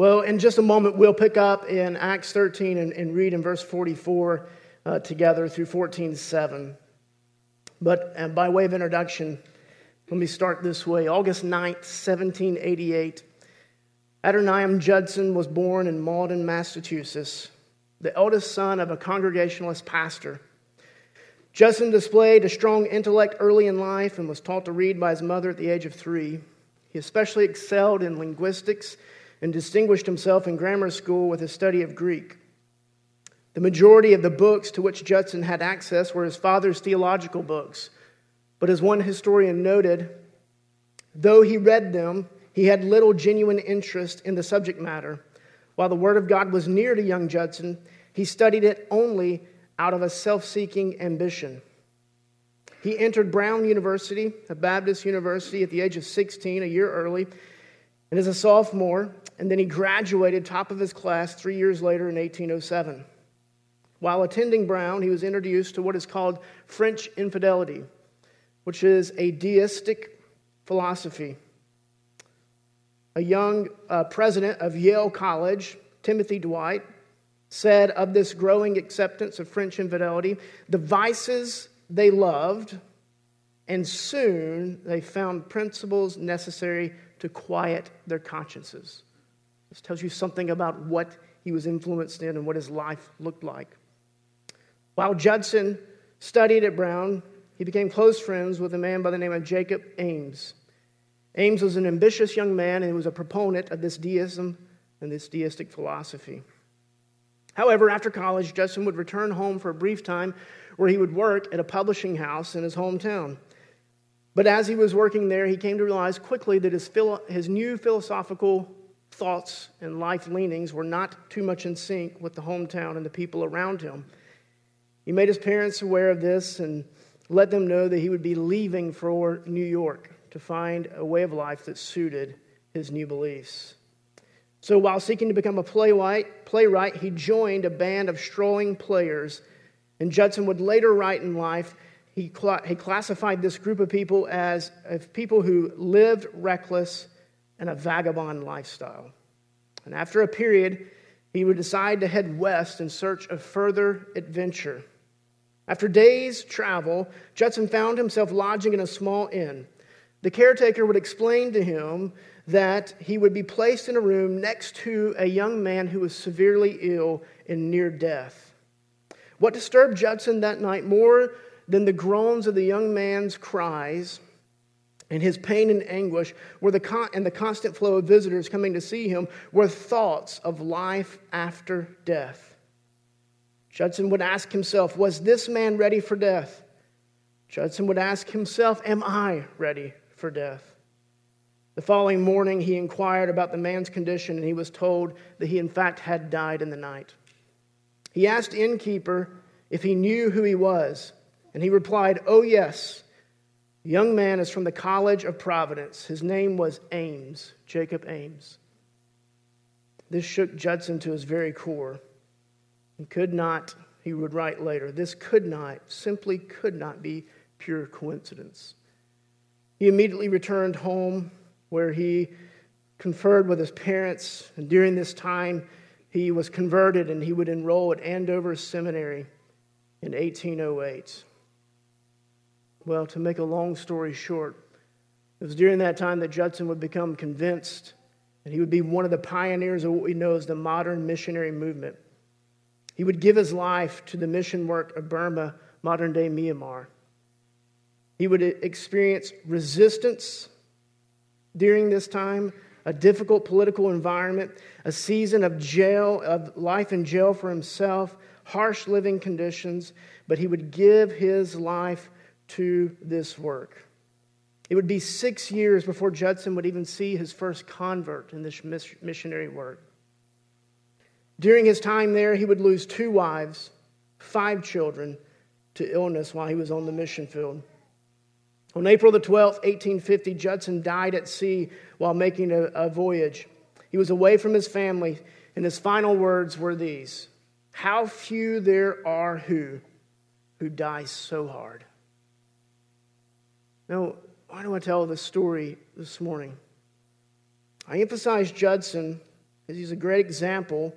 Well, in just a moment, we'll pick up in Acts 13 and, and read in verse 44 uh, together through 14:7. But uh, by way of introduction, let me start this way. August 9th, 1788, Adoniram Judson was born in Malden, Massachusetts, the eldest son of a Congregationalist pastor. Judson displayed a strong intellect early in life and was taught to read by his mother at the age of three. He especially excelled in linguistics and distinguished himself in grammar school with his study of Greek. The majority of the books to which Judson had access were his father's theological books. But as one historian noted, though he read them, he had little genuine interest in the subject matter. While the Word of God was near to young Judson, he studied it only out of a self seeking ambition. He entered Brown University, a Baptist university, at the age of 16, a year early, and as a sophomore, and then he graduated top of his class three years later in 1807. While attending Brown, he was introduced to what is called French infidelity, which is a deistic philosophy. A young uh, president of Yale College, Timothy Dwight, said of this growing acceptance of French infidelity the vices they loved, and soon they found principles necessary to quiet their consciences. This tells you something about what he was influenced in and what his life looked like. While Judson studied at Brown, he became close friends with a man by the name of Jacob Ames. Ames was an ambitious young man and he was a proponent of this deism and this deistic philosophy. However, after college, Judson would return home for a brief time where he would work at a publishing house in his hometown. But as he was working there, he came to realize quickly that his, philo- his new philosophical thoughts and life leanings were not too much in sync with the hometown and the people around him. He made his parents aware of this and let them know that he would be leaving for New York to find a way of life that suited his new beliefs. So while seeking to become a playwright, playwright, he joined a band of strolling players. And Judson would later write in life, he, he classified this group of people as people who lived reckless and a vagabond lifestyle. And after a period, he would decide to head west in search of further adventure. After days' travel, Judson found himself lodging in a small inn. The caretaker would explain to him that he would be placed in a room next to a young man who was severely ill and near death. What disturbed Judson that night more than the groans of the young man's cries and his pain and anguish were the con- and the constant flow of visitors coming to see him were thoughts of life after death. Judson would ask himself, Was this man ready for death? Judson would ask himself, Am I ready for death? The following morning, he inquired about the man's condition, and he was told that he, in fact, had died in the night. He asked the innkeeper if he knew who he was, and he replied, Oh, yes. The young man is from the College of Providence. His name was Ames, Jacob Ames. This shook Judson to his very core. He could not, he would write later, this could not, simply could not be pure coincidence. He immediately returned home where he conferred with his parents. And during this time, he was converted and he would enroll at Andover Seminary in 1808. Well, to make a long story short, it was during that time that Judson would become convinced and he would be one of the pioneers of what we know as the modern missionary movement. He would give his life to the mission work of Burma, modern day Myanmar. He would experience resistance during this time, a difficult political environment, a season of jail, of life in jail for himself, harsh living conditions, but he would give his life to this work. It would be six years before Judson would even see his first convert in this missionary work. During his time there, he would lose two wives, five children to illness while he was on the mission field. On April the 12th, 1850, Judson died at sea while making a, a voyage. He was away from his family, and his final words were these How few there are who, who die so hard. Now, why do I tell this story this morning? I emphasize Judson because he's a great example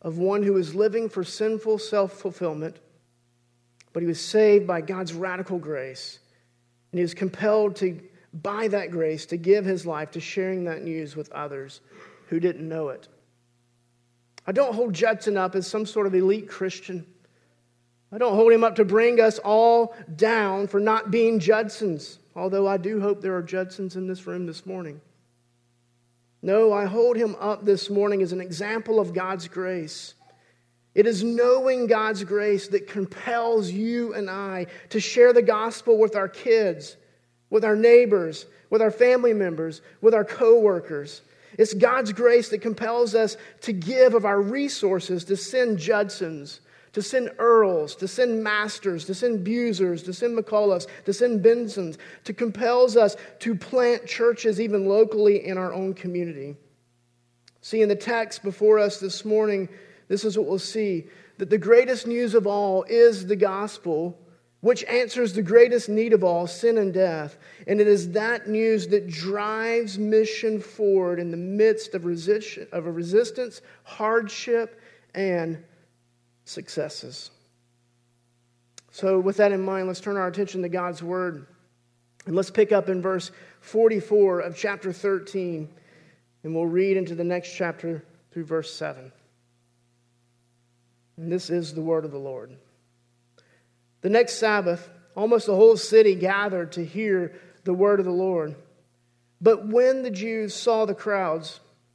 of one who was living for sinful self fulfillment, but he was saved by God's radical grace. And he was compelled to, by that grace, to give his life to sharing that news with others who didn't know it. I don't hold Judson up as some sort of elite Christian. I don't hold him up to bring us all down for not being Judsons, although I do hope there are Judsons in this room this morning. No, I hold him up this morning as an example of God's grace. It is knowing God's grace that compels you and I to share the gospel with our kids, with our neighbors, with our family members, with our coworkers. It's God's grace that compels us to give of our resources to send Judsons, to send Earls, to send Masters, to send Busers, to send McCulloughs, to send Bensons, to compels us to plant churches even locally in our own community. See, in the text before us this morning, this is what we'll see that the greatest news of all is the gospel which answers the greatest need of all sin and death. And it is that news that drives mission forward in the midst of, resist- of resistance, hardship, and successes. So, with that in mind, let's turn our attention to God's word. And let's pick up in verse 44 of chapter 13, and we'll read into the next chapter through verse 7. And this is the word of the Lord. The next Sabbath, almost the whole city gathered to hear the word of the Lord. But when the Jews saw the crowds,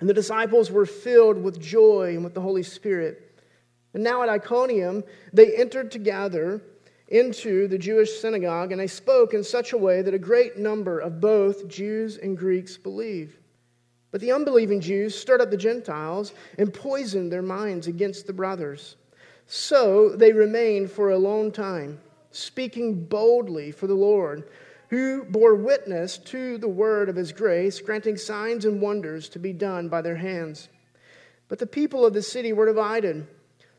And the disciples were filled with joy and with the Holy Spirit. And now at Iconium, they entered together into the Jewish synagogue, and they spoke in such a way that a great number of both Jews and Greeks believed. But the unbelieving Jews stirred up the Gentiles and poisoned their minds against the brothers. So they remained for a long time speaking boldly for the Lord, who bore witness to the word of his grace, granting signs and wonders to be done by their hands. But the people of the city were divided.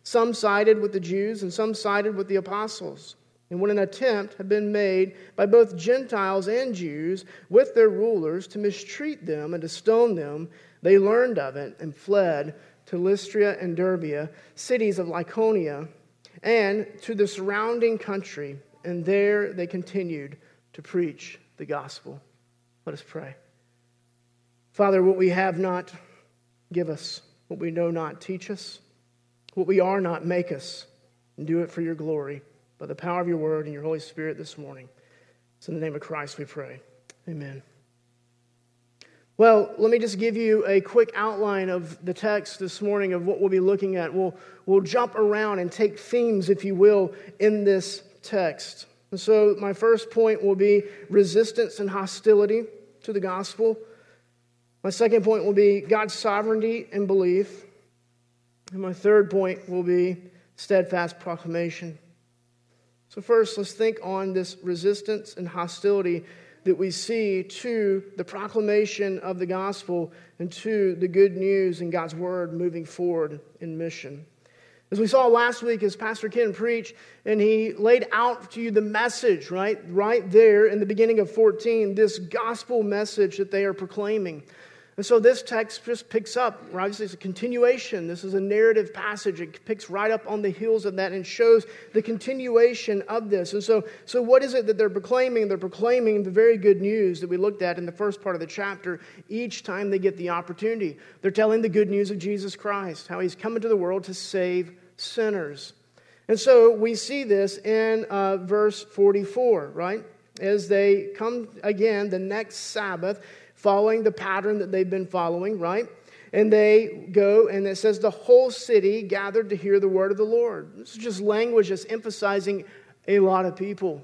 Some sided with the Jews, and some sided with the apostles. And when an attempt had been made by both Gentiles and Jews with their rulers to mistreat them and to stone them, they learned of it and fled to Lystra and Derbe, cities of Lycaonia and to the surrounding country, and there they continued to preach the gospel. Let us pray. Father, what we have not, give us. What we know not, teach us. What we are not, make us. And do it for your glory by the power of your word and your Holy Spirit this morning. It's in the name of Christ we pray. Amen. Well, let me just give you a quick outline of the text this morning of what we'll be looking at. We'll, we'll jump around and take themes, if you will, in this text. And so, my first point will be resistance and hostility to the gospel. My second point will be God's sovereignty and belief. And my third point will be steadfast proclamation. So, first, let's think on this resistance and hostility that we see to the proclamation of the gospel and to the good news and God's word moving forward in mission. As we saw last week, as Pastor Ken preached, and he laid out to you the message, right? Right there in the beginning of 14, this gospel message that they are proclaiming. And so this text just picks up, obviously, it's a continuation. This is a narrative passage. It picks right up on the heels of that and shows the continuation of this. And so, so what is it that they're proclaiming? They're proclaiming the very good news that we looked at in the first part of the chapter each time they get the opportunity. They're telling the good news of Jesus Christ, how he's come into the world to save sinners. And so we see this in uh, verse 44, right? As they come again the next Sabbath, following the pattern that they've been following, right? And they go, and it says the whole city gathered to hear the word of the Lord. This is just language that's emphasizing a lot of people.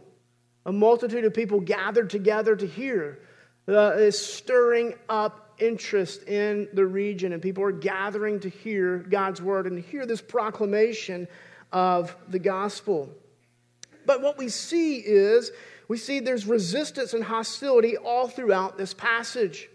A multitude of people gathered together to hear. Uh, is stirring up interest in the region, and people are gathering to hear God's word and hear this proclamation of the gospel. But what we see is we see there's resistance and hostility all throughout this passage.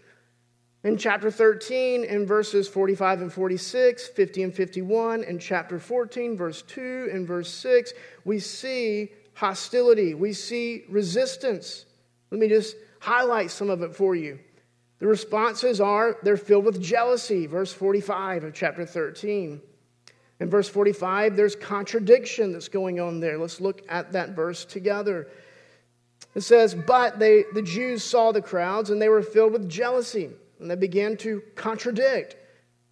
In chapter 13, in verses 45 and 46, 50 and 51, in chapter 14, verse 2 and verse 6, we see hostility, we see resistance. Let me just highlight some of it for you. The responses are they're filled with jealousy, verse 45 of chapter 13. In verse 45, there's contradiction that's going on there. Let's look at that verse together. It says, But they, the Jews saw the crowds and they were filled with jealousy, and they began to contradict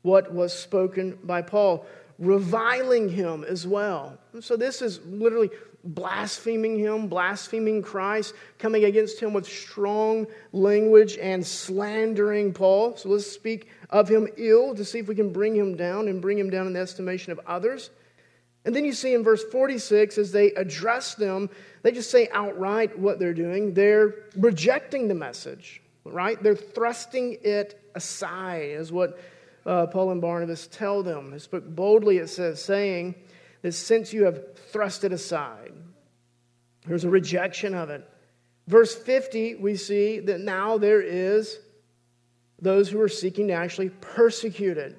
what was spoken by Paul, reviling him as well. And so this is literally blaspheming him, blaspheming Christ, coming against him with strong language and slandering Paul. So let's speak of him ill to see if we can bring him down and bring him down in the estimation of others. And then you see in verse 46, as they address them, they just say outright what they're doing. They're rejecting the message, right? They're thrusting it aside, is what uh, Paul and Barnabas tell them. They spoke boldly, it says, saying that since you have thrust it aside, there's a rejection of it. Verse 50, we see that now there is those who are seeking to actually persecute it.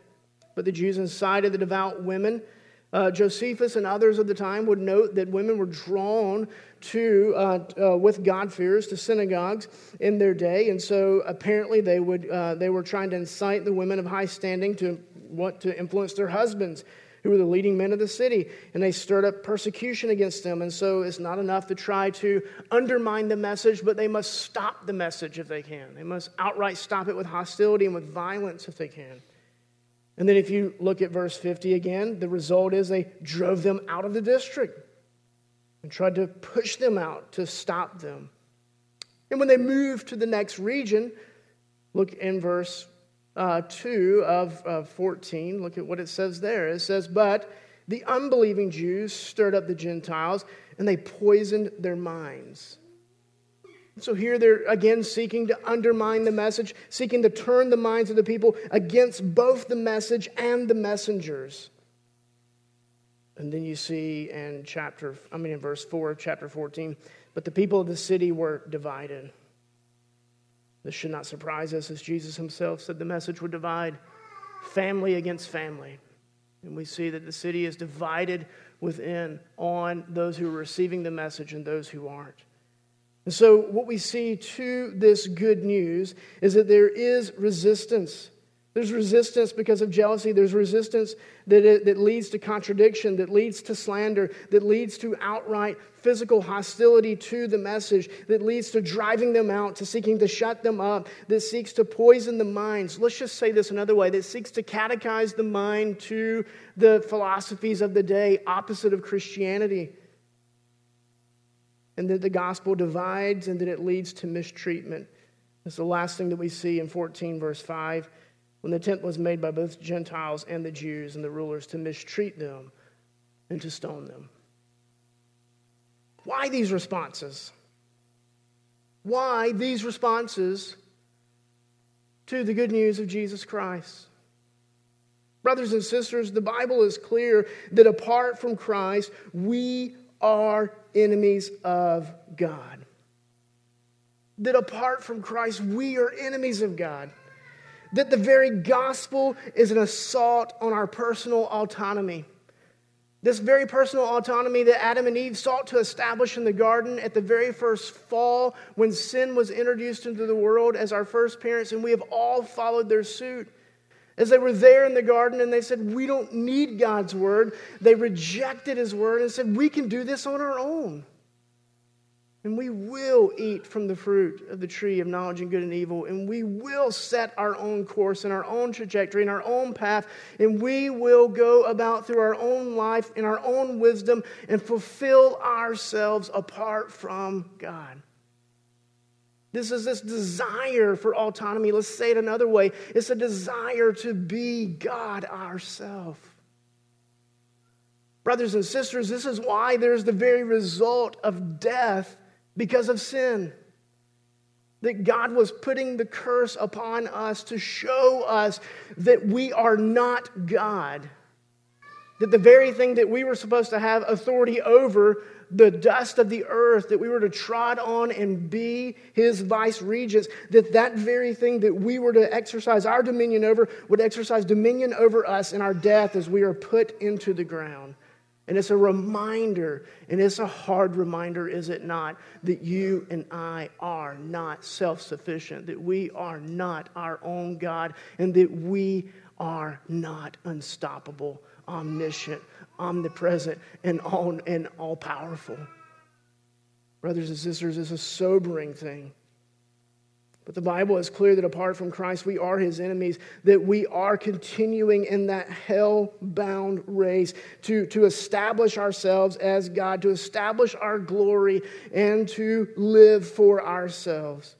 But the Jews incited the devout women. Uh, Josephus and others of the time would note that women were drawn to, uh, uh, with God-fearers, to synagogues in their day. And so apparently they, would, uh, they were trying to incite the women of high standing to what to influence their husbands who were the leading men of the city, and they stirred up persecution against them. And so it's not enough to try to undermine the message, but they must stop the message if they can. They must outright stop it with hostility and with violence if they can. And then if you look at verse 50 again, the result is they drove them out of the district and tried to push them out to stop them. And when they moved to the next region, look in verse uh, 2 of, of 14, look at what it says there. It says, But the unbelieving Jews stirred up the Gentiles and they poisoned their minds. So here they're again seeking to undermine the message, seeking to turn the minds of the people against both the message and the messengers. And then you see in chapter, I mean, in verse 4 of chapter 14, but the people of the city were divided. This should not surprise us, as Jesus himself said the message would divide family against family. And we see that the city is divided within on those who are receiving the message and those who aren't. And so, what we see to this good news is that there is resistance there's resistance because of jealousy. There's resistance that, it, that leads to contradiction, that leads to slander, that leads to outright physical hostility to the message, that leads to driving them out, to seeking to shut them up, that seeks to poison the minds. Let's just say this another way that seeks to catechize the mind to the philosophies of the day, opposite of Christianity. And that the gospel divides and that it leads to mistreatment. That's the last thing that we see in 14, verse 5 when the attempt was made by both Gentiles and the Jews and the rulers to mistreat them and to stone them. Why these responses? Why these responses to the good news of Jesus Christ? Brothers and sisters, the Bible is clear that apart from Christ, we are enemies of God. That apart from Christ, we are enemies of God that the very gospel is an assault on our personal autonomy. This very personal autonomy that Adam and Eve sought to establish in the garden at the very first fall when sin was introduced into the world as our first parents, and we have all followed their suit. As they were there in the garden and they said, We don't need God's word, they rejected his word and said, We can do this on our own. And we will eat from the fruit of the tree of knowledge and good and evil. And we will set our own course and our own trajectory and our own path. And we will go about through our own life in our own wisdom and fulfill ourselves apart from God. This is this desire for autonomy. Let's say it another way it's a desire to be God ourselves. Brothers and sisters, this is why there's the very result of death because of sin. That God was putting the curse upon us to show us that we are not God. That the very thing that we were supposed to have authority over, the dust of the earth, that we were to trod on and be his vice regents, that that very thing that we were to exercise our dominion over would exercise dominion over us in our death as we are put into the ground. And it's a reminder, and it's a hard reminder, is it not, that you and I are not self sufficient, that we are not our own God, and that we are not unstoppable, omniscient, omnipresent, and all, and all powerful. Brothers and sisters, it's a sobering thing. But the Bible is clear that apart from Christ, we are his enemies, that we are continuing in that hell bound race to, to establish ourselves as God, to establish our glory, and to live for ourselves.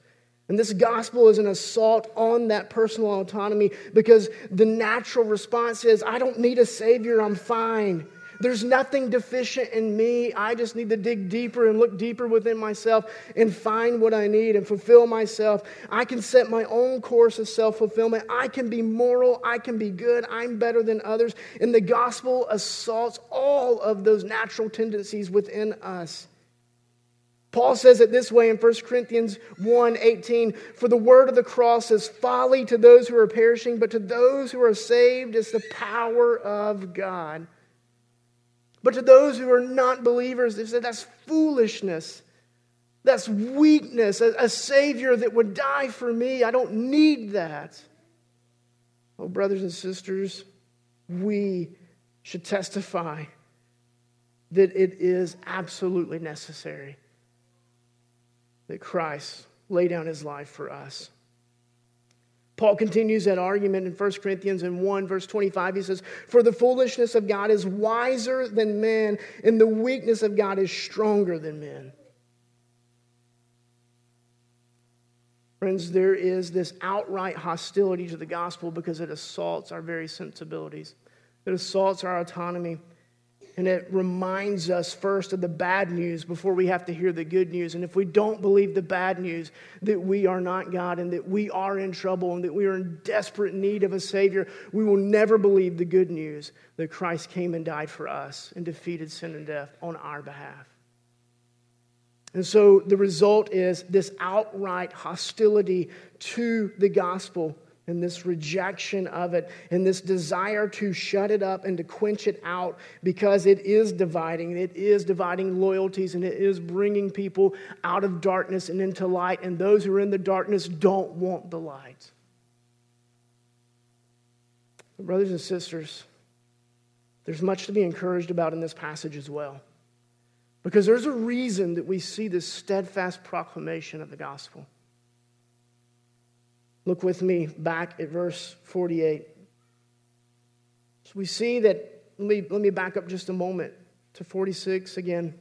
And this gospel is an assault on that personal autonomy because the natural response is I don't need a savior, I'm fine. There's nothing deficient in me. I just need to dig deeper and look deeper within myself and find what I need and fulfill myself. I can set my own course of self fulfillment. I can be moral. I can be good. I'm better than others. And the gospel assaults all of those natural tendencies within us. Paul says it this way in 1 Corinthians 1 18 For the word of the cross is folly to those who are perishing, but to those who are saved is the power of God. But to those who are not believers, they said that's foolishness. That's weakness. A, a, Savior that would die for me. I don't need that. Oh, brothers and sisters, we should testify that it is absolutely necessary that Christ lay down his life for us. Paul continues that argument in 1 Corinthians in 1, verse 25. He says, For the foolishness of God is wiser than man, and the weakness of God is stronger than men. Friends, there is this outright hostility to the gospel because it assaults our very sensibilities, it assaults our autonomy. And it reminds us first of the bad news before we have to hear the good news. And if we don't believe the bad news, that we are not God and that we are in trouble and that we are in desperate need of a Savior, we will never believe the good news that Christ came and died for us and defeated sin and death on our behalf. And so the result is this outright hostility to the gospel and this rejection of it and this desire to shut it up and to quench it out because it is dividing. It is dividing loyalties and it is bringing people out of darkness and into light. And those who are in the darkness don't want the light. Brothers and sisters, there's much to be encouraged about in this passage as well. Because there's a reason that we see this steadfast proclamation of the gospel. Look with me back at verse 48. So we see that, let me, let me back up just a moment to 46 again.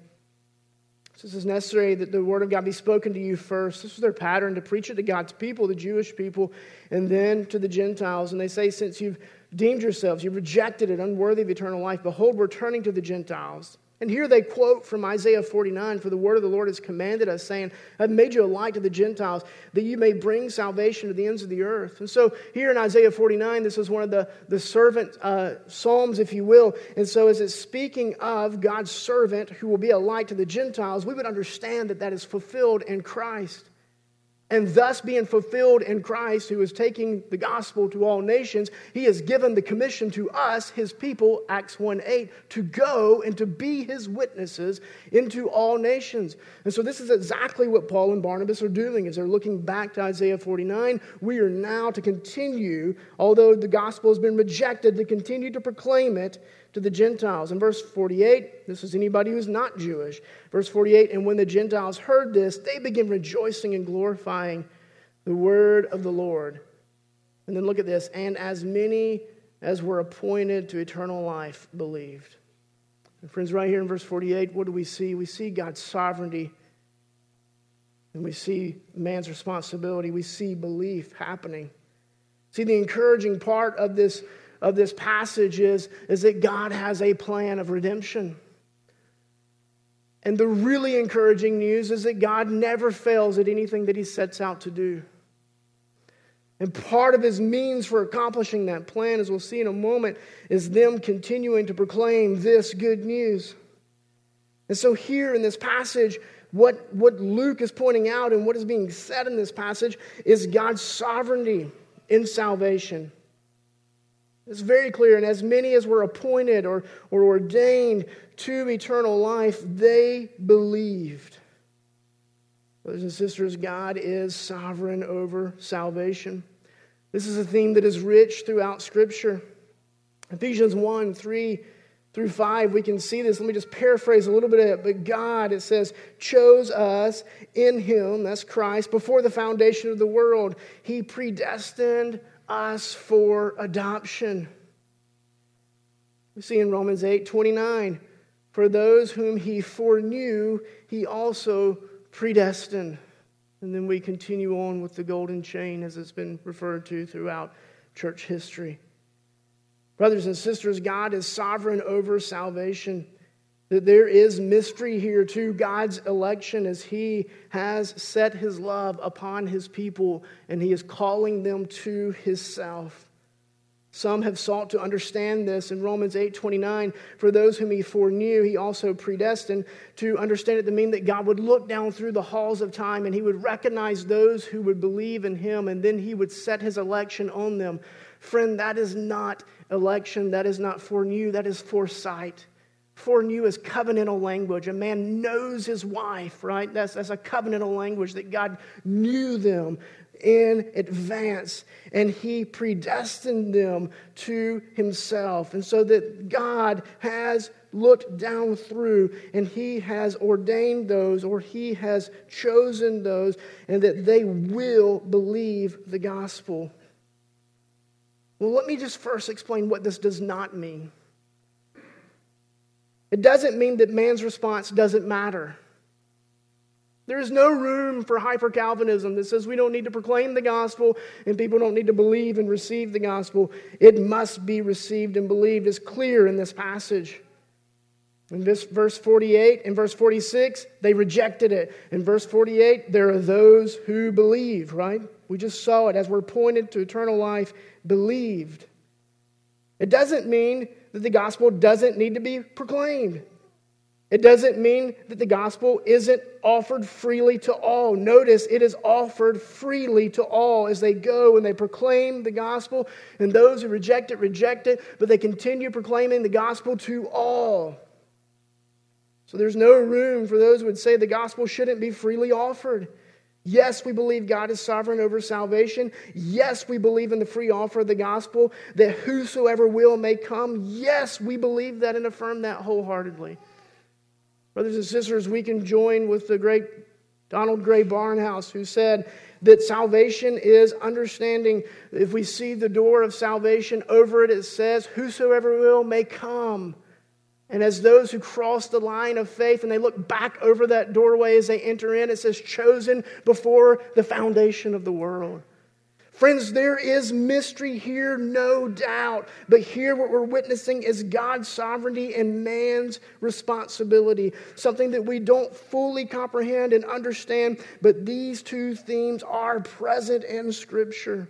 This is necessary that the word of God be spoken to you first. This was their pattern to preach it to God's people, the Jewish people, and then to the Gentiles. And they say, Since you've deemed yourselves, you've rejected it, unworthy of eternal life, behold, we're turning to the Gentiles. And here they quote from Isaiah 49 For the word of the Lord has commanded us, saying, I've made you a light to the Gentiles, that you may bring salvation to the ends of the earth. And so here in Isaiah 49, this is one of the, the servant uh, psalms, if you will. And so as it's speaking of God's servant who will be a light to the Gentiles, we would understand that that is fulfilled in Christ and thus being fulfilled in Christ, who is taking the gospel to all nations, he has given the commission to us, his people, Acts 1 8, to go and to be his witnesses into all nations. And so this is exactly what Paul and Barnabas are doing as they're looking back to Isaiah 49. We are now to continue, although the gospel has been rejected, to continue to proclaim it to the Gentiles. In verse 48, this is anybody who's not Jewish. Verse 48, and when the Gentiles heard this, they began rejoicing and glorifying the word of the Lord. And then look at this, and as many as were appointed to eternal life believed. And friends, right here in verse 48, what do we see? We see God's sovereignty and we see man's responsibility. We see belief happening. See, the encouraging part of this, of this passage is, is that God has a plan of redemption. And the really encouraging news is that God never fails at anything that he sets out to do. And part of his means for accomplishing that plan, as we'll see in a moment, is them continuing to proclaim this good news. And so, here in this passage, what, what Luke is pointing out and what is being said in this passage is God's sovereignty in salvation. It's very clear. And as many as were appointed or, or ordained to eternal life, they believed. Brothers and sisters, God is sovereign over salvation. This is a theme that is rich throughout Scripture. Ephesians 1 3 through 5, we can see this. Let me just paraphrase a little bit of it. But God, it says, chose us in Him, that's Christ, before the foundation of the world. He predestined us for adoption. We see in Romans 8 29, for those whom He foreknew, He also predestined. And then we continue on with the golden chain as it's been referred to throughout church history. Brothers and sisters, God is sovereign over salvation. That there is mystery here to God's election as He has set His love upon His people and He is calling them to Himself. Some have sought to understand this in Romans 8 29. For those whom he foreknew, he also predestined to understand it to mean that God would look down through the halls of time and he would recognize those who would believe in him and then he would set his election on them. Friend, that is not election, that is not foreknew, that is foresight. Foreknew is covenantal language. A man knows his wife, right? That's, that's a covenantal language that God knew them in advance and he predestined them to himself. And so that God has looked down through and he has ordained those or he has chosen those and that they will believe the gospel. Well, let me just first explain what this does not mean. It doesn't mean that man's response doesn't matter. There is no room for hyper Calvinism that says we don't need to proclaim the gospel and people don't need to believe and receive the gospel. It must be received and believed. It's clear in this passage. In this verse 48 and verse 46, they rejected it. In verse 48, there are those who believe, right? We just saw it as we're pointed to eternal life, believed. It doesn't mean that the gospel doesn't need to be proclaimed. It doesn't mean that the gospel isn't offered freely to all. Notice it is offered freely to all as they go and they proclaim the gospel, and those who reject it, reject it, but they continue proclaiming the gospel to all. So there's no room for those who would say the gospel shouldn't be freely offered. Yes, we believe God is sovereign over salvation. Yes, we believe in the free offer of the gospel that whosoever will may come. Yes, we believe that and affirm that wholeheartedly. Brothers and sisters, we can join with the great Donald Grey Barnhouse, who said that salvation is understanding. If we see the door of salvation, over it it says, Whosoever will may come. And as those who cross the line of faith and they look back over that doorway as they enter in, it says, chosen before the foundation of the world. Friends, there is mystery here, no doubt. But here, what we're witnessing is God's sovereignty and man's responsibility. Something that we don't fully comprehend and understand, but these two themes are present in Scripture.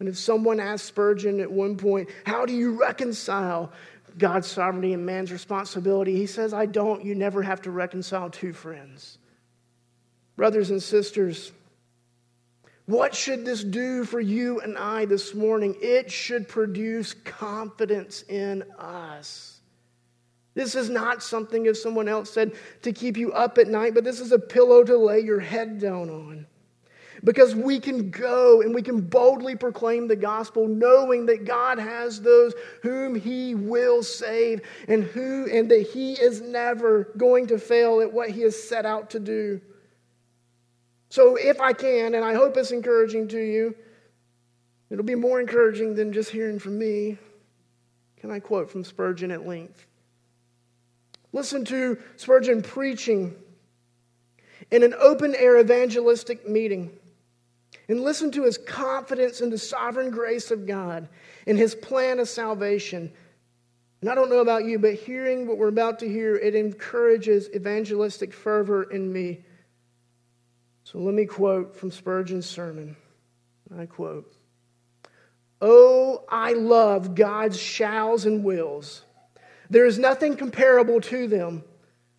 And if someone asked Spurgeon at one point, How do you reconcile God's sovereignty and man's responsibility? He says, I don't. You never have to reconcile two friends. Brothers and sisters, what should this do for you and I this morning? It should produce confidence in us. This is not something, as someone else said, to keep you up at night, but this is a pillow to lay your head down on. Because we can go and we can boldly proclaim the gospel knowing that God has those whom he will save and who and that he is never going to fail at what he has set out to do. So if I can and I hope it's encouraging to you, it'll be more encouraging than just hearing from me. Can I quote from Spurgeon at length? Listen to Spurgeon preaching in an open air evangelistic meeting and listen to his confidence in the sovereign grace of God and his plan of salvation. And I don't know about you, but hearing what we're about to hear, it encourages evangelistic fervor in me. So let me quote from Spurgeon's sermon. I quote Oh, I love God's shalls and wills. There is nothing comparable to them.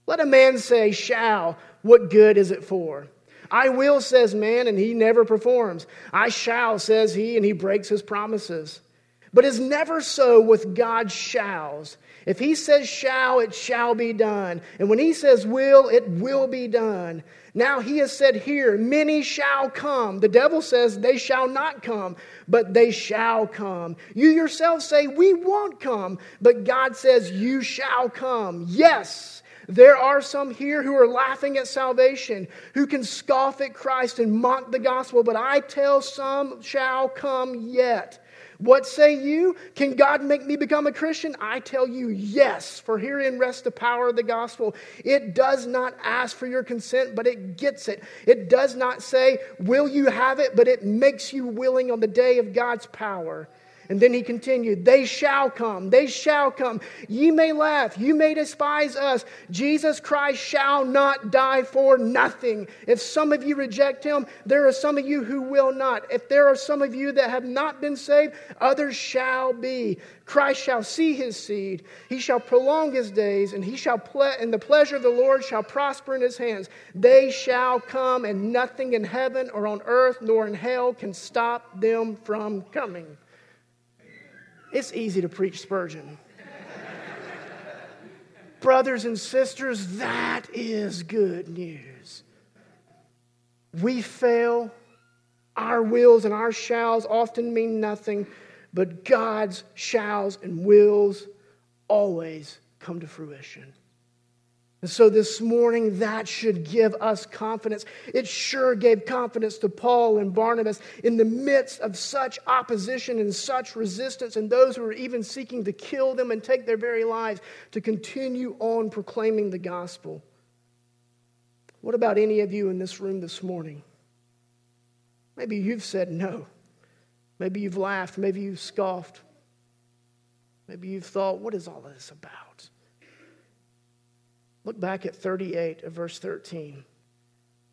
Let a man say, shall, what good is it for? I will, says man, and he never performs. I shall, says he, and he breaks his promises. But it's never so with God's shalls. If he says shall, it shall be done. And when he says will, it will be done. Now he has said here, many shall come. The devil says they shall not come, but they shall come. You yourself say, we won't come, but God says, you shall come. Yes. There are some here who are laughing at salvation, who can scoff at Christ and mock the gospel, but I tell some shall come yet. What say you? Can God make me become a Christian? I tell you, yes, for herein rests the power of the gospel. It does not ask for your consent, but it gets it. It does not say, Will you have it? but it makes you willing on the day of God's power. And then he continued, They shall come, they shall come. Ye may laugh, you may despise us. Jesus Christ shall not die for nothing. If some of you reject him, there are some of you who will not. If there are some of you that have not been saved, others shall be. Christ shall see his seed, he shall prolong his days, and he shall ple- and the pleasure of the Lord shall prosper in his hands. They shall come, and nothing in heaven or on earth nor in hell can stop them from coming. It's easy to preach Spurgeon. Brothers and sisters, that is good news. We fail. Our wills and our shalls often mean nothing, but God's shalls and wills always come to fruition. And so this morning, that should give us confidence. It sure gave confidence to Paul and Barnabas in the midst of such opposition and such resistance, and those who were even seeking to kill them and take their very lives to continue on proclaiming the gospel. What about any of you in this room this morning? Maybe you've said no. Maybe you've laughed. Maybe you've scoffed. Maybe you've thought, what is all this about? Look back at 38 of verse 13.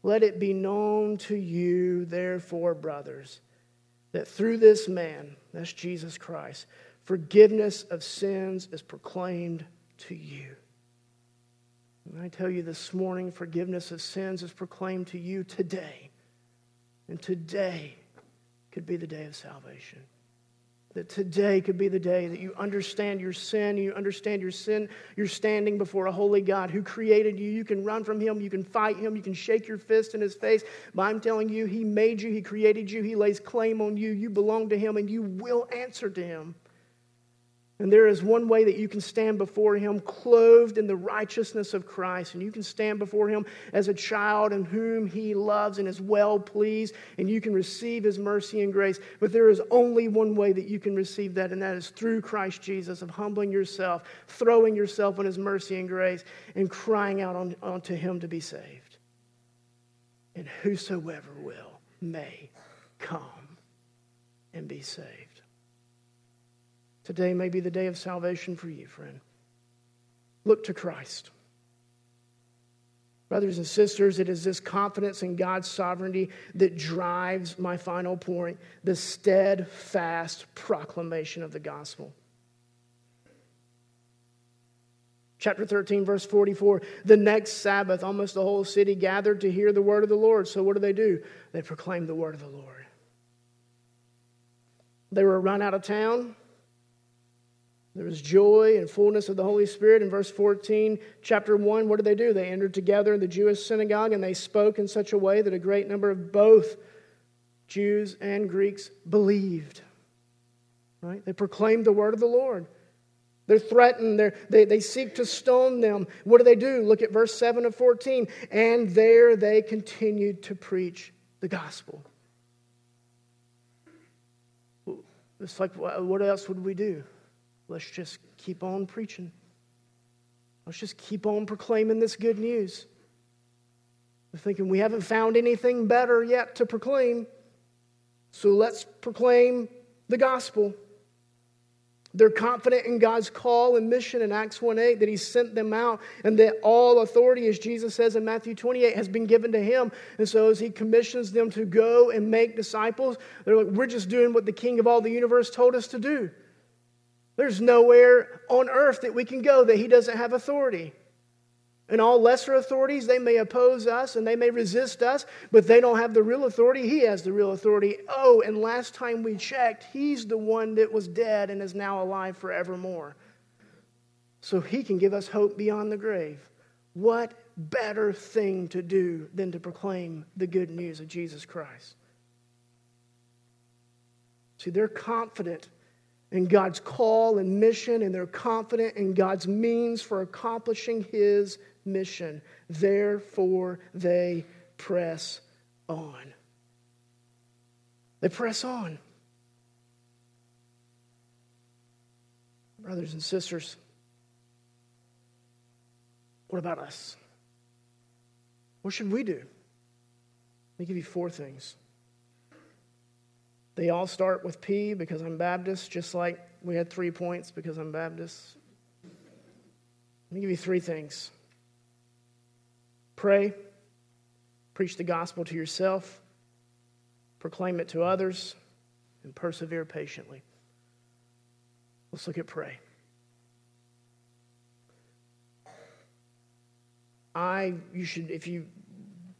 Let it be known to you, therefore, brothers, that through this man, that's Jesus Christ, forgiveness of sins is proclaimed to you. And I tell you this morning, forgiveness of sins is proclaimed to you today. And today could be the day of salvation. That today could be the day that you understand your sin, you understand your sin, you're standing before a holy God who created you. You can run from him, you can fight him, you can shake your fist in his face. But I'm telling you, he made you, he created you, he lays claim on you. You belong to him, and you will answer to him. And there is one way that you can stand before Him clothed in the righteousness of Christ. And you can stand before Him as a child in whom He loves and is well pleased. And you can receive His mercy and grace. But there is only one way that you can receive that, and that is through Christ Jesus, of humbling yourself, throwing yourself on His mercy and grace, and crying out on, Him to be saved. And whosoever will may come and be saved. Today may be the day of salvation for you, friend. Look to Christ. Brothers and sisters, it is this confidence in God's sovereignty that drives my final point the steadfast proclamation of the gospel. Chapter 13, verse 44 the next Sabbath, almost the whole city gathered to hear the word of the Lord. So, what do they do? They proclaim the word of the Lord. They were run out of town. There was joy and fullness of the Holy Spirit. In verse 14, chapter 1, what did they do? They entered together in the Jewish synagogue and they spoke in such a way that a great number of both Jews and Greeks believed. Right? They proclaimed the word of the Lord. They're threatened. They're, they, they seek to stone them. What do they do? Look at verse 7 of 14. And there they continued to preach the gospel. It's like, what else would we do? Let's just keep on preaching. Let's just keep on proclaiming this good news. We're thinking we haven't found anything better yet to proclaim, so let's proclaim the gospel. They're confident in God's call and mission in Acts 1 8 that He sent them out and that all authority, as Jesus says in Matthew 28, has been given to Him. And so, as He commissions them to go and make disciples, they're like, We're just doing what the King of all the universe told us to do. There's nowhere on earth that we can go that He doesn't have authority. And all lesser authorities, they may oppose us and they may resist us, but they don't have the real authority. He has the real authority. Oh, and last time we checked, he's the one that was dead and is now alive forevermore. So he can give us hope beyond the grave. What better thing to do than to proclaim the good news of Jesus Christ? See, they're confident in God's call and mission, and they're confident in God's means for accomplishing his mission. Therefore, they press on. They press on. Brothers and sisters, what about us? What should we do? Let me give you four things. They all start with P because I'm Baptist, just like we had three points because I'm Baptist. Let me give you three things. Pray, preach the gospel to yourself, proclaim it to others, and persevere patiently. Let's look at pray. I, you should, if you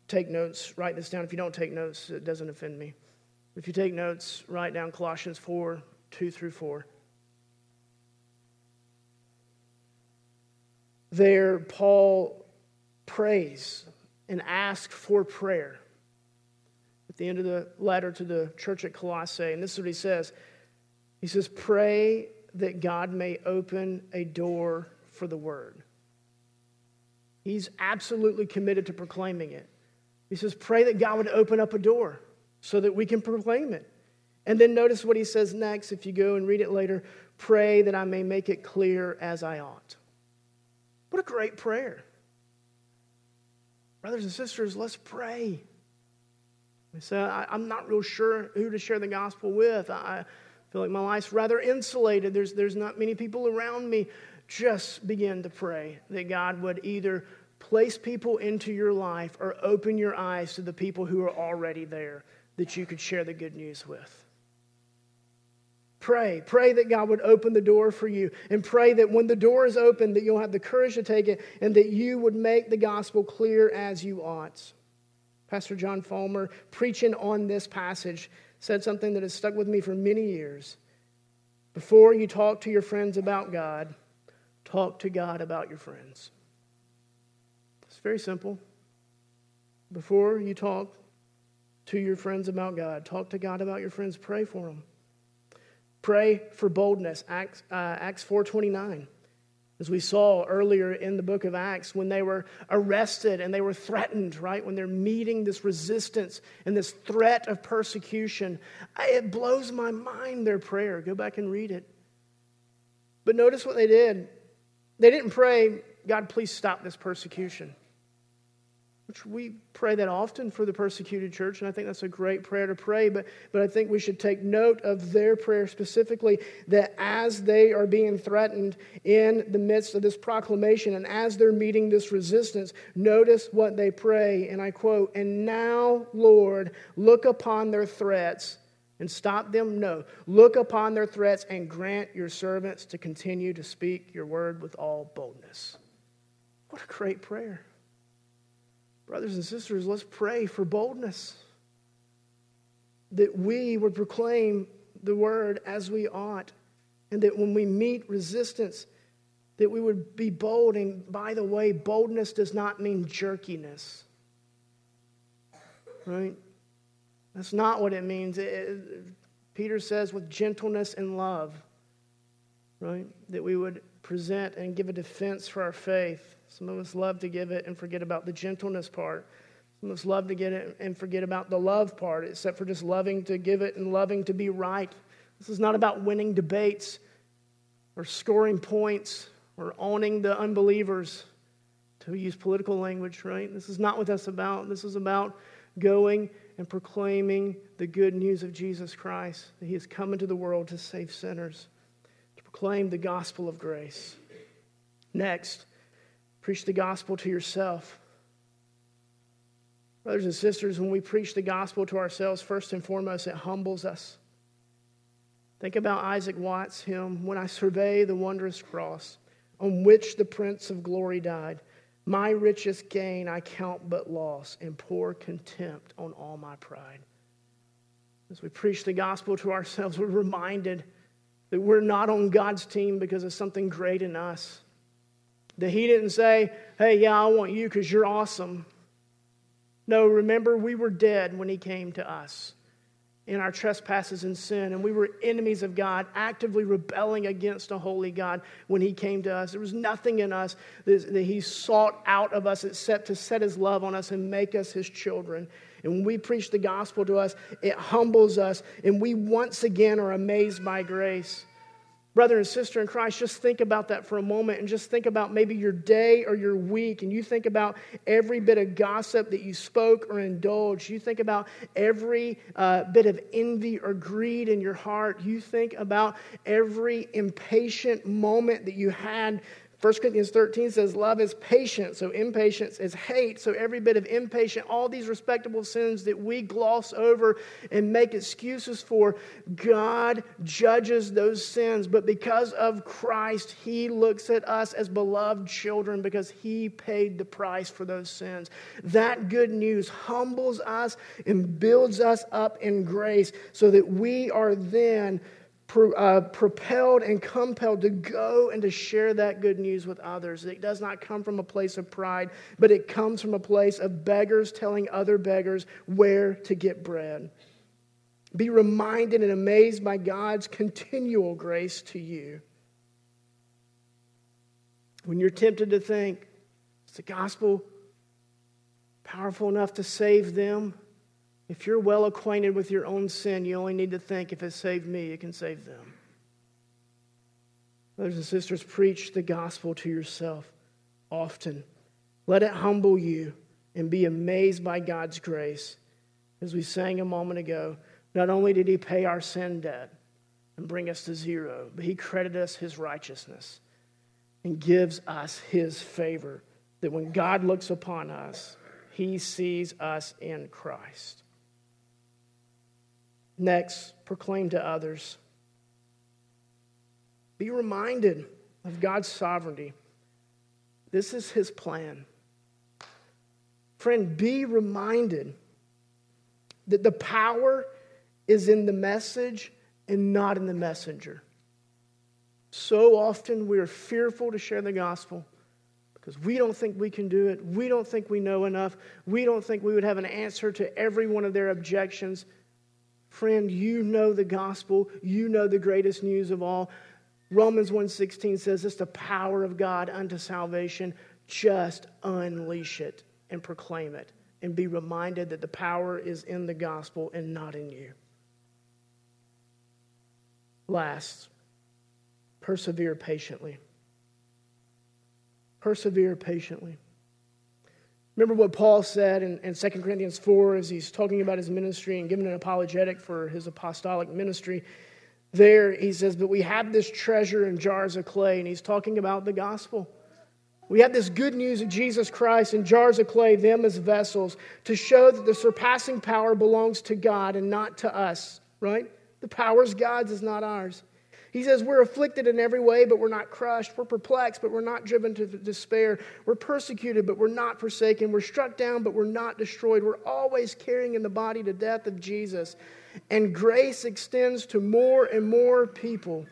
take notes, write this down. If you don't take notes, it doesn't offend me. If you take notes, write down Colossians 4 2 through 4. There, Paul prays and asks for prayer at the end of the letter to the church at Colossae. And this is what he says He says, Pray that God may open a door for the word. He's absolutely committed to proclaiming it. He says, Pray that God would open up a door so that we can proclaim it. And then notice what he says next, if you go and read it later pray that I may make it clear as I ought. What a great prayer. Brothers and sisters, let's pray. I say, I'm not real sure who to share the gospel with. I feel like my life's rather insulated. There's, there's not many people around me. Just begin to pray that God would either place people into your life or open your eyes to the people who are already there that you could share the good news with. Pray. Pray that God would open the door for you. And pray that when the door is open, that you'll have the courage to take it and that you would make the gospel clear as you ought. Pastor John Folmar, preaching on this passage, said something that has stuck with me for many years. Before you talk to your friends about God, talk to God about your friends. It's very simple. Before you talk to your friends about God, talk to God about your friends, pray for them. Pray for boldness. Acts, uh, Acts 4.29. As we saw earlier in the book of Acts, when they were arrested and they were threatened, right? When they're meeting this resistance and this threat of persecution, it blows my mind, their prayer. Go back and read it. But notice what they did. They didn't pray, God, please stop this persecution which we pray that often for the persecuted church, and I think that's a great prayer to pray. But, but I think we should take note of their prayer specifically that as they are being threatened in the midst of this proclamation and as they're meeting this resistance, notice what they pray. And I quote, And now, Lord, look upon their threats and stop them? No. Look upon their threats and grant your servants to continue to speak your word with all boldness. What a great prayer. Brothers and sisters, let's pray for boldness that we would proclaim the word as we ought, and that when we meet resistance, that we would be bold. And by the way, boldness does not mean jerkiness, right? That's not what it means. It, it, Peter says, with gentleness and love, right? That we would present and give a defense for our faith. Some of us love to give it and forget about the gentleness part. Some of us love to get it and forget about the love part, except for just loving to give it and loving to be right. This is not about winning debates or scoring points or owning the unbelievers, to use political language, right? This is not what that's about. This is about going and proclaiming the good news of Jesus Christ, that He has come into the world to save sinners, to proclaim the gospel of grace. Next, preach the gospel to yourself. Brothers and sisters, when we preach the gospel to ourselves, first and foremost, it humbles us. Think about Isaac Watts' hymn, When I Survey the Wondrous Cross, on which the Prince of Glory died. My richest gain I count but loss, and pour contempt on all my pride. As we preach the gospel to ourselves, we're reminded that we're not on God's team because of something great in us. That He didn't say, Hey, yeah, I want you because you're awesome. No, remember, we were dead when He came to us in our trespasses and sin, and we were enemies of God, actively rebelling against a holy God when He came to us. There was nothing in us that, He sought out of us except to set His love on us and make us His children. And when we preach the gospel to us, it humbles us, and we once again are amazed by grace. Brother and sister in Christ, just think about that for a moment and just think about maybe your day or your week, and you think about every bit of gossip that you spoke or indulged. You think about every uh, bit of envy or greed in your heart. You think about every impatient moment that you had 1 Corinthians 13 says, Love is patient, so impatience is hate. So every bit of impatient, all these respectable sins that we gloss over and make excuses for, God judges those sins. But because of Christ, He looks at us as beloved children because He paid the price for those sins. That good news humbles us and builds us up in grace so that we are then uh, propelled and compelled to go and to share that good news with others. It does not come from a place of pride, but it comes from a place of beggars telling other beggars where to get bread. Be reminded and amazed by God's continual grace to you. When you're tempted to think, is the gospel powerful enough to save them? If you're well acquainted with your own sin, you only need to think if it saved me, it can save them. Brothers and sisters, preach the gospel to yourself often. Let it humble you and be amazed by God's grace. As we sang a moment ago, not only did He pay our sin debt and bring us to zero, but He credited us His righteousness and gives us His favor. That when God looks upon us, He sees us in Christ. Next, proclaim to others. Be reminded of God's sovereignty. This is his plan. Friend, be reminded that the power is in the message and not in the messenger. So often we are fearful to share the gospel because we don't think we can do it. We don't think we know enough. We don't think we would have an answer to every one of their objections. Friend, you know the gospel. You know the greatest news of all. Romans 1:16 says it's the power of God unto salvation. Just unleash it and proclaim it and be reminded that the power is in the gospel and not in you. Last, persevere patiently. Persevere patiently. Remember what Paul said in, in 2 Corinthians 4 as he's talking about his ministry and giving an apologetic for his apostolic ministry. There, he says, But we have this treasure in jars of clay, and he's talking about the gospel. We have this good news of Jesus Christ in jars of clay, them as vessels, to show that the surpassing power belongs to God and not to us, right? The power is God's, is not ours. He says, We're afflicted in every way, but we're not crushed. We're perplexed, but we're not driven to despair. We're persecuted, but we're not forsaken. We're struck down, but we're not destroyed. We're always carrying in the body the death of Jesus. And grace extends to more and more people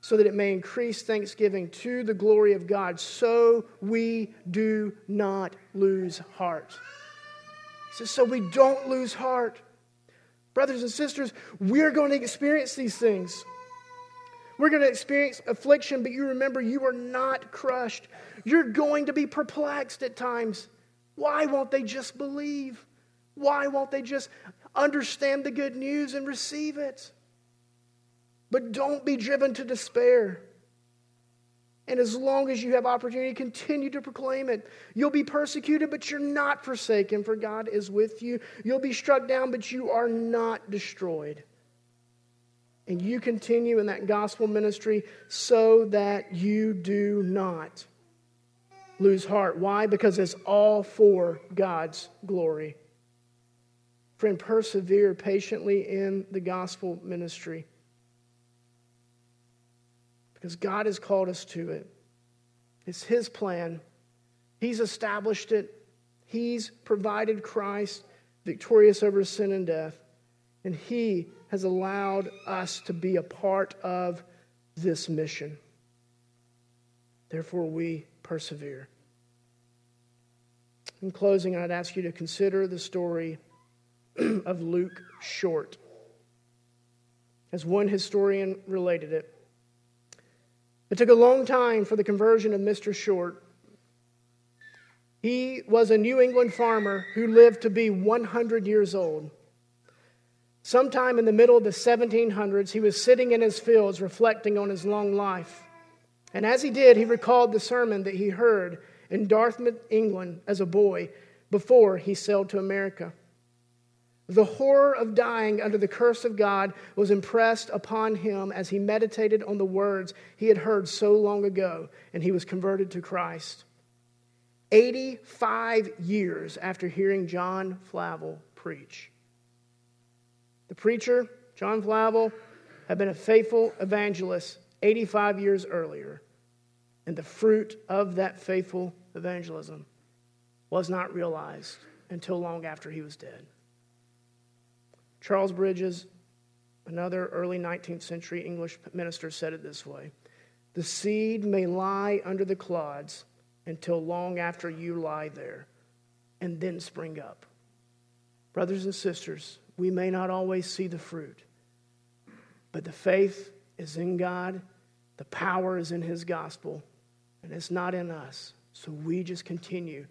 so that it may increase thanksgiving to the glory of God. So we do not lose heart. He says, So we don't lose heart. Brothers and sisters, we're going to experience these things. We're going to experience affliction, but you remember you are not crushed. You're going to be perplexed at times. Why won't they just believe? Why won't they just understand the good news and receive it? But don't be driven to despair. And as long as you have opportunity, continue to proclaim it. You'll be persecuted, but you're not forsaken, for God is with you. You'll be struck down, but you are not destroyed. And you continue in that gospel ministry so that you do not lose heart. Why? Because it's all for God's glory. Friend, persevere patiently in the gospel ministry because God has called us to it. It's His plan, He's established it, He's provided Christ victorious over sin and death, and He has allowed us to be a part of this mission. Therefore, we persevere. In closing, I'd ask you to consider the story of Luke Short. As one historian related it, it took a long time for the conversion of Mr. Short. He was a New England farmer who lived to be 100 years old. Sometime in the middle of the 1700s, he was sitting in his fields reflecting on his long life. And as he did, he recalled the sermon that he heard in Dartmouth, England, as a boy before he sailed to America. The horror of dying under the curse of God was impressed upon him as he meditated on the words he had heard so long ago, and he was converted to Christ. 85 years after hearing John Flavel preach. The preacher, John Flavel, had been a faithful evangelist 85 years earlier, and the fruit of that faithful evangelism was not realized until long after he was dead. Charles Bridges, another early 19th century English minister, said it this way The seed may lie under the clods until long after you lie there, and then spring up. Brothers and sisters, we may not always see the fruit, but the faith is in God, the power is in His gospel, and it's not in us. So we just continue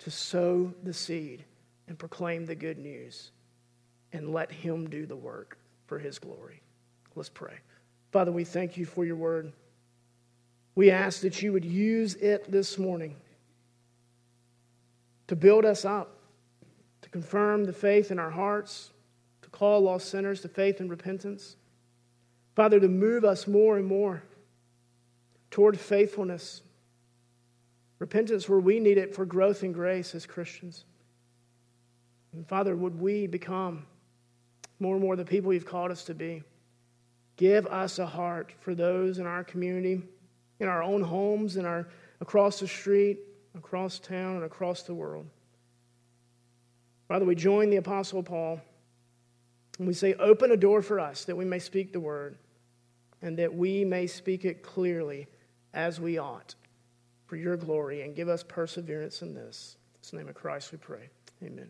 to sow the seed and proclaim the good news and let Him do the work for His glory. Let's pray. Father, we thank you for your word. We ask that you would use it this morning to build us up, to confirm the faith in our hearts, call lost sinners to faith and repentance. Father, to move us more and more toward faithfulness, repentance where we need it for growth and grace as Christians. And Father, would we become more and more the people you've called us to be. Give us a heart for those in our community, in our own homes, in our across the street, across town, and across the world. Father, we join the Apostle Paul and we say, Open a door for us that we may speak the word and that we may speak it clearly as we ought for your glory and give us perseverance in this. In the name of Christ we pray. Amen.